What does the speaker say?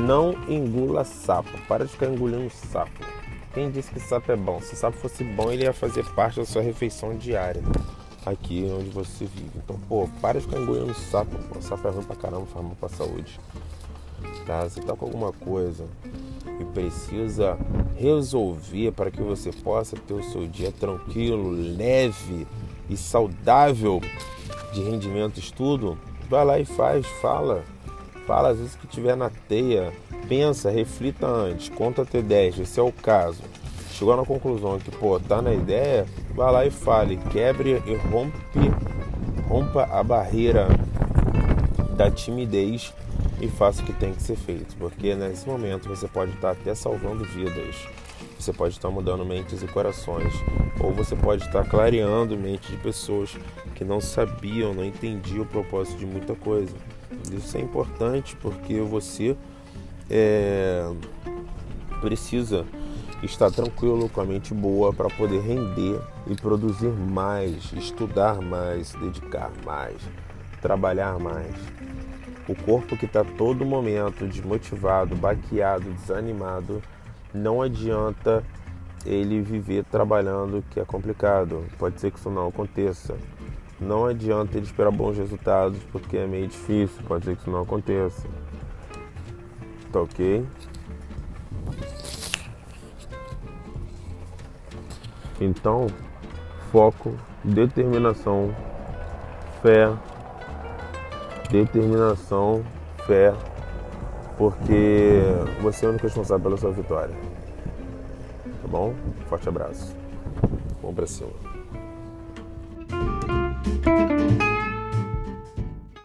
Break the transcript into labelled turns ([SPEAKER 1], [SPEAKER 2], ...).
[SPEAKER 1] Não engula sapo. Para de ficar engolindo sapo. Quem disse que sapo é bom? Se sapo fosse bom, ele ia fazer parte da sua refeição diária. Aqui onde você vive. Então, pô, para de ficar engolindo sapo. Pô. Sapo é ruim pra caramba, faz mal pra saúde. Tá? Você tá com alguma coisa e precisa resolver para que você possa ter o seu dia tranquilo, leve e saudável de rendimento estudo, vai lá e faz, fala. Fala às vezes que tiver na teia, pensa, reflita antes, conta até 10, esse é o caso. Chegou na conclusão que, pô, tá na ideia, vai lá e fale, quebre e rompe, rompa a barreira da timidez e faça o que tem que ser feito, porque nesse momento você pode estar até salvando vidas, você pode estar mudando mentes e corações, ou você pode estar clareando mentes de pessoas que não sabiam, não entendiam o propósito de muita coisa. Isso é importante porque você é, precisa estar tranquilo, com a mente boa, para poder render e produzir mais, estudar mais, dedicar mais, trabalhar mais. O corpo que está todo momento desmotivado, baqueado, desanimado, não adianta ele viver trabalhando, que é complicado. Pode ser que isso não aconteça. Não adianta ele esperar bons resultados, porque é meio difícil. Pode ser que isso não aconteça. Tá ok? Então, foco, determinação, fé determinação, fé, porque você é o único responsável pela sua vitória. Tá bom? Forte abraço. Vamos pra cima.